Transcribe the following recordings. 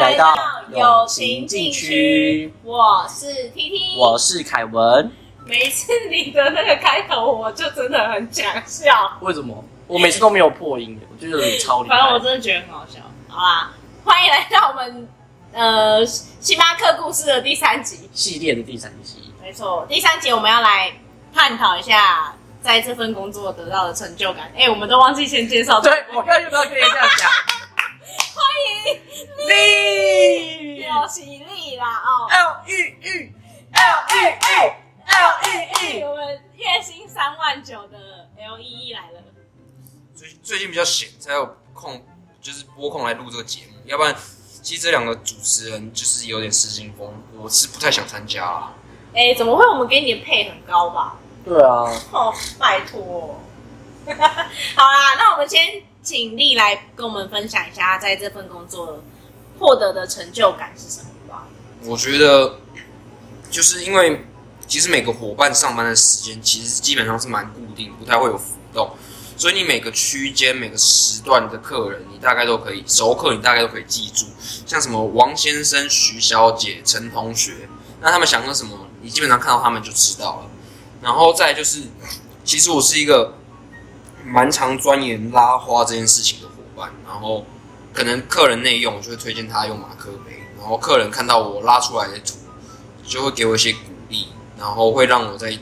来到友情禁区，我是 T T，我是凯文。每次你的那个开头，我就真的很想笑。为什么？我每次都没有破音，我觉得你超厉害。反正我真的觉得很好笑。好啦，欢迎来到我们呃星巴克故事的第三集系列的第三集。没错，第三集我们要来探讨一下在这份工作得到的成就感。哎，我们都忘记先介绍。对，我刚刚就要跟你这样讲。欢迎丽，有喜力啦哦，L E E L E E L E E，我们月薪三万九的 L E E 来了。最最近比较闲，才有空，就是播空来录这个节目。要不然，其实这两个主持人就是有点失心疯，我是不太想参加啊。哎，怎么会？我们给你的配很高吧？对啊。哦，拜托。好啦，那我们先。请丽来跟我们分享一下，在这份工作获得的成就感是什么吧？我觉得，就是因为其实每个伙伴上班的时间其实基本上是蛮固定，不太会有浮动，所以你每个区间、每个时段的客人，你大概都可以熟客，你大概都可以记住。像什么王先生、徐小姐、陈同学，那他们想说什么，你基本上看到他们就知道了。然后再就是，其实我是一个。蛮常钻研拉花这件事情的伙伴，然后可能客人内用，就会推荐他用马克杯，然后客人看到我拉出来的图，就会给我一些鼓励，然后会让我在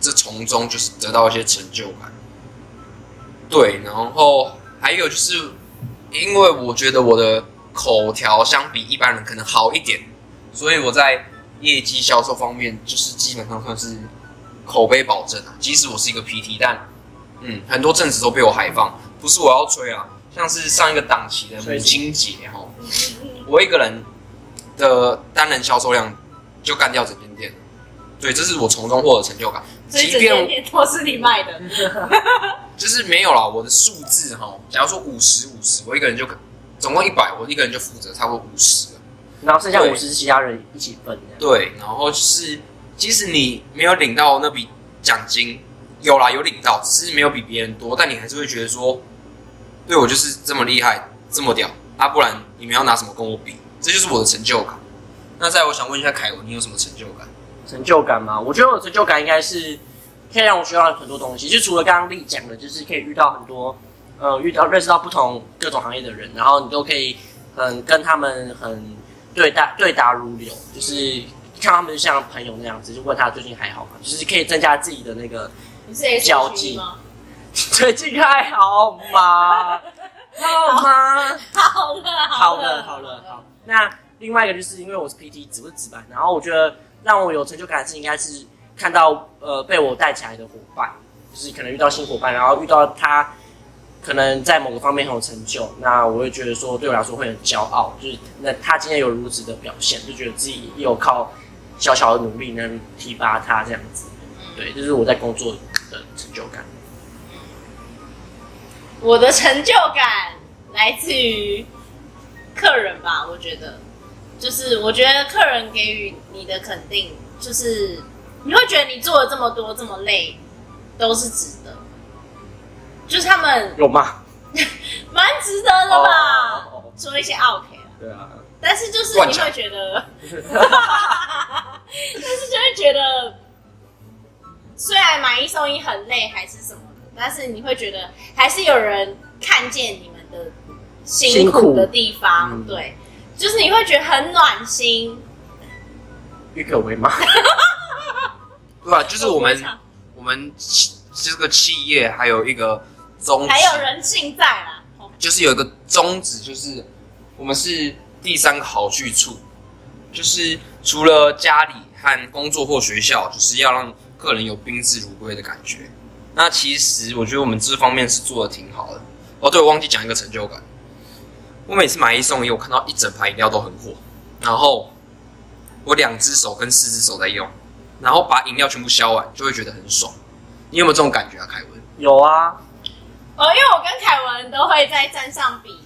这从中就是得到一些成就感。对，然后还有就是，因为我觉得我的口条相比一般人可能好一点，所以我在业绩销售方面就是基本上算是口碑保证啊。即使我是一个 PT，但嗯，很多正职都被我海放，不是我要吹啊，像是上一个档期的母亲节哈，我一个人的单人销售量就干掉整间店，对，这是我从中获得成就感。即便整间店都是你卖的，就是没有啦，我的数字哈，假如说五十五十，我一个人就总共一百，我一个人就负责差不多五十，然后剩下五十是其他人一起分。对，然后就是即使你没有领到那笔奖金。有啦，有领到，只是没有比别人多，但你还是会觉得说，对我就是这么厉害，这么屌啊！不然你们要拿什么跟我比？这就是我的成就感。那再我想问一下凯文，你有什么成就感？成就感吗？我觉得我的成就感应该是可以让我学到很多东西，就除了刚刚丽讲的，就是可以遇到很多，呃，遇到认识到不同各种行业的人，然后你都可以很跟他们很对答对答如流，就是看他们就像朋友那样子，就问他最近还好吗？就是可以增加自己的那个。你是交际吗？最近还 好吗？好吗？好了，好了，好了，好。那另外一个就是因为我是 PT，值不值班？然后我觉得让我有成就感的是，应该是看到呃被我带起来的伙伴，就是可能遇到新伙伴，然后遇到他可能在某个方面很有成就，那我会觉得说对我来说会很骄傲，就是那他今天有如此的表现，就觉得自己有靠小小的努力能提拔他这样子。对，这、就是我在工作的。成就感，我的成就感来自于客人吧。我觉得，就是我觉得客人给予你的肯定，就是你会觉得你做了这么多这么累，都是值得。就是他们有吗？蛮值得的吧。Oh, oh, oh, oh. 说一些 OK 对啊。但是就是你会觉得 但是就会觉得。虽然买一送一很累还是什么的，但是你会觉得还是有人看见你们的辛苦的地方，嗯、对，就是你会觉得很暖心。郁可唯吗？对吧？就是我们我们这个企业还有一个宗旨，还有人性在啦。就是有一个宗旨，就是我们是第三个好去处，就是除了家里和工作或学校，就是要让。个人有宾至如归的感觉，那其实我觉得我们这方面是做的挺好的。哦，对，我忘记讲一个成就感。我每次买一送一，我看到一整排饮料都很火，然后我两只手跟四只手在用，然后把饮料全部消完，就会觉得很爽。你有没有这种感觉啊，凯文？有啊。哦，因为我跟凯文都会在站上比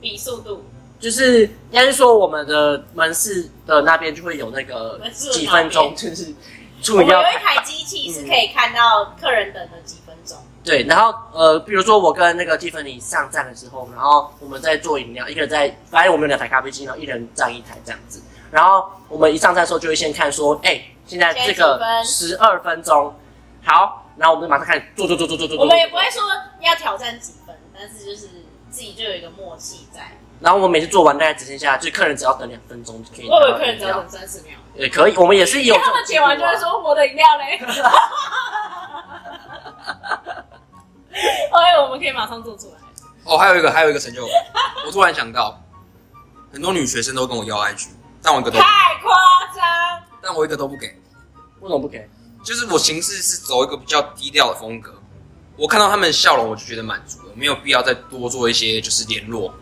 比速度，就是应该是说我们的门市的那边就会有那个几分钟，就是。我们有一台机器是可以看到客人等了几分钟，对，然后呃，比如说我跟那个 Tiffany 上站的时候，然后我们在做饮料，一个人在，反正我们有两台咖啡机，然后一人站一台这样子。然后我们一上站的时候，就会先看说，哎，现在这个十二分钟，好，然后我们就马上开始做做做做做做。我们也不会说要挑战几分，但是就是自己就有一个默契在。然后我们每次做完，大概只剩下，就客人只要等两分钟就可以。我以为客人只要等三十秒。也可以，我们也是有。他们点完就会说我的饮料嘞。OK，我们可以马上做出来。哦，还有一个，还有一个成就感。我突然想到，很多女学生都跟我要 IG，但我一个都不给。太夸张。但我一个都不给。为什么不给？就是我行事是走一个比较低调的风格。我看到他们的笑容，我就觉得满足了，没有必要再多做一些就是联络。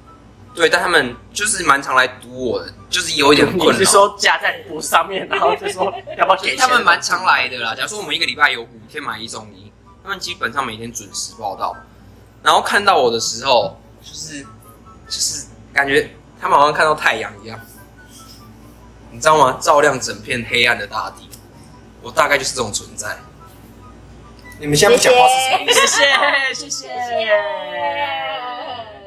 对，但他们就是蛮常来堵我的，就是有一点困扰。你是说加在我上面，然后就说要不要给？他们蛮常来的啦。假如说我们一个礼拜有五天买一送一，他们基本上每天准时报到。然后看到我的时候，就是就是感觉他们好像看到太阳一样，你知道吗？照亮整片黑暗的大地。我大概就是这种存在。你们现在不讲话是什么意思？谢谢 谢谢。谢谢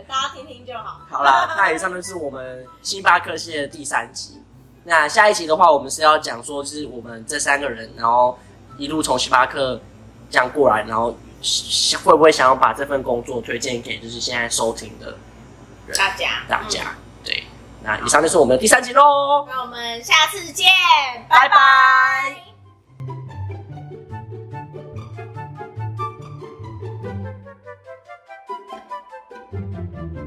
大家听听就好。好啦，那以上就是我们星巴克系列的第三集。那下一集的话，我们是要讲说，就是我们这三个人，然后一路从星巴克这样过来，然后会不会想要把这份工作推荐给就是现在收听的人大家？大家、嗯、对。那以上就是我们的第三集喽。那我们下次见，拜拜。